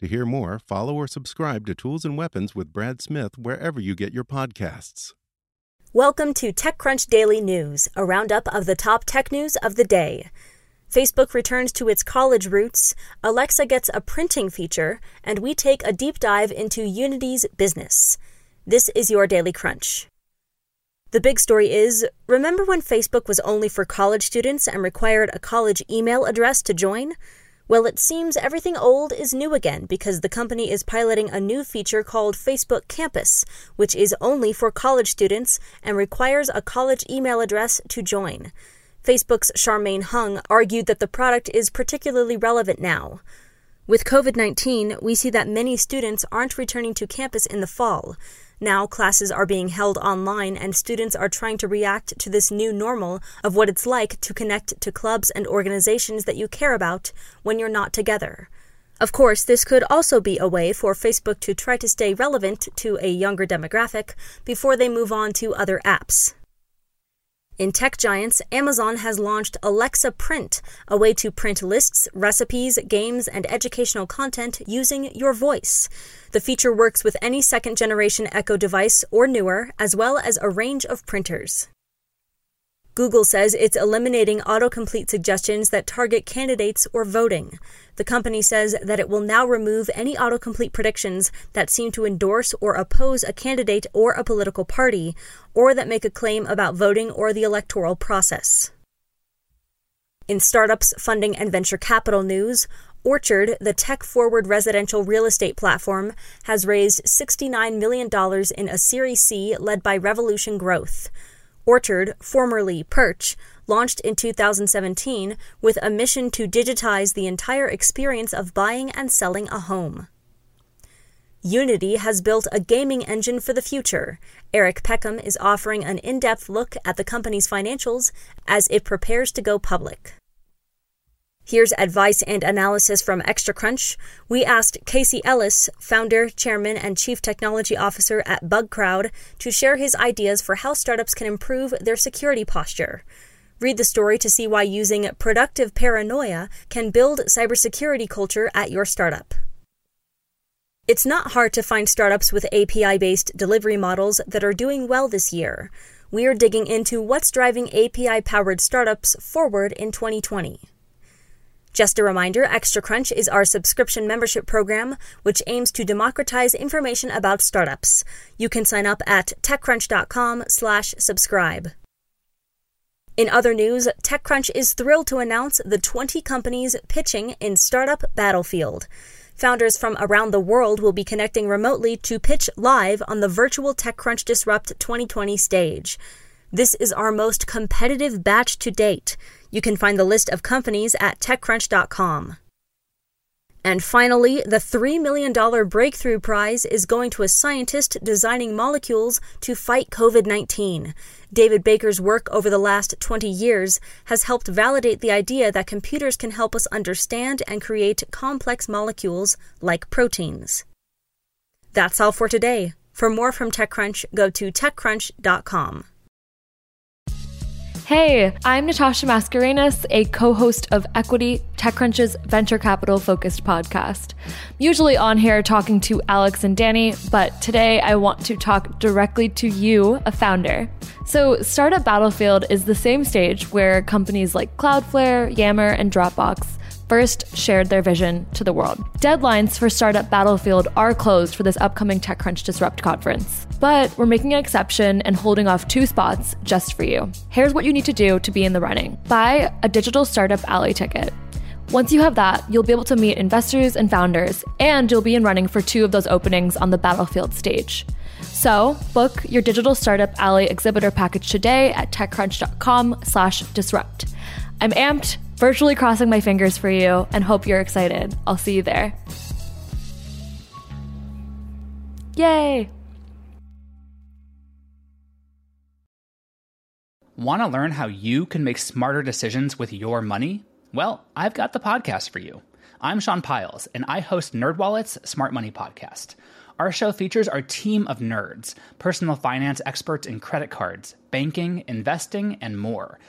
To hear more, follow or subscribe to Tools and Weapons with Brad Smith wherever you get your podcasts. Welcome to TechCrunch Daily News, a roundup of the top tech news of the day. Facebook returns to its college roots, Alexa gets a printing feature, and we take a deep dive into Unity's business. This is your Daily Crunch. The big story is remember when Facebook was only for college students and required a college email address to join? Well, it seems everything old is new again because the company is piloting a new feature called Facebook Campus, which is only for college students and requires a college email address to join. Facebook's Charmaine Hung argued that the product is particularly relevant now. With COVID 19, we see that many students aren't returning to campus in the fall. Now, classes are being held online, and students are trying to react to this new normal of what it's like to connect to clubs and organizations that you care about when you're not together. Of course, this could also be a way for Facebook to try to stay relevant to a younger demographic before they move on to other apps. In tech giants, Amazon has launched Alexa Print, a way to print lists, recipes, games, and educational content using your voice. The feature works with any second generation Echo device or newer, as well as a range of printers. Google says it's eliminating autocomplete suggestions that target candidates or voting. The company says that it will now remove any autocomplete predictions that seem to endorse or oppose a candidate or a political party, or that make a claim about voting or the electoral process. In startups, funding, and venture capital news, Orchard, the tech forward residential real estate platform, has raised $69 million in a Series C led by Revolution Growth. Orchard, formerly Perch, launched in 2017 with a mission to digitize the entire experience of buying and selling a home. Unity has built a gaming engine for the future. Eric Peckham is offering an in depth look at the company's financials as it prepares to go public. Here's advice and analysis from Extra Crunch. We asked Casey Ellis, founder, chairman, and chief technology officer at Bugcrowd, to share his ideas for how startups can improve their security posture. Read the story to see why using productive paranoia can build cybersecurity culture at your startup. It's not hard to find startups with API based delivery models that are doing well this year. We are digging into what's driving API powered startups forward in 2020. Just a reminder, Extra Crunch is our subscription membership program, which aims to democratize information about startups. You can sign up at techcrunch.com/slash subscribe. In other news, TechCrunch is thrilled to announce the 20 companies pitching in Startup Battlefield. Founders from around the world will be connecting remotely to pitch live on the virtual TechCrunch Disrupt 2020 stage. This is our most competitive batch to date. You can find the list of companies at TechCrunch.com. And finally, the $3 million breakthrough prize is going to a scientist designing molecules to fight COVID 19. David Baker's work over the last 20 years has helped validate the idea that computers can help us understand and create complex molecules like proteins. That's all for today. For more from TechCrunch, go to TechCrunch.com. Hey, I'm Natasha Mascarenhas, a co host of Equity, TechCrunch's venture capital focused podcast. Usually on here talking to Alex and Danny, but today I want to talk directly to you, a founder. So, Startup Battlefield is the same stage where companies like Cloudflare, Yammer, and Dropbox first shared their vision to the world. Deadlines for Startup Battlefield are closed for this upcoming TechCrunch Disrupt conference, but we're making an exception and holding off two spots just for you. Here's what you need to do to be in the running buy a digital Startup Alley ticket. Once you have that, you'll be able to meet investors and founders, and you'll be in running for two of those openings on the Battlefield stage. So, book your digital startup alley exhibitor package today at techcrunch.com/disrupt. I'm amped virtually crossing my fingers for you and hope you're excited. I'll see you there. Yay! Want to learn how you can make smarter decisions with your money? Well, I've got the podcast for you. I'm Sean Pyles, and I host NerdWallet's Smart Money Podcast. Our show features our team of nerds, personal finance experts in credit cards, banking, investing, and more –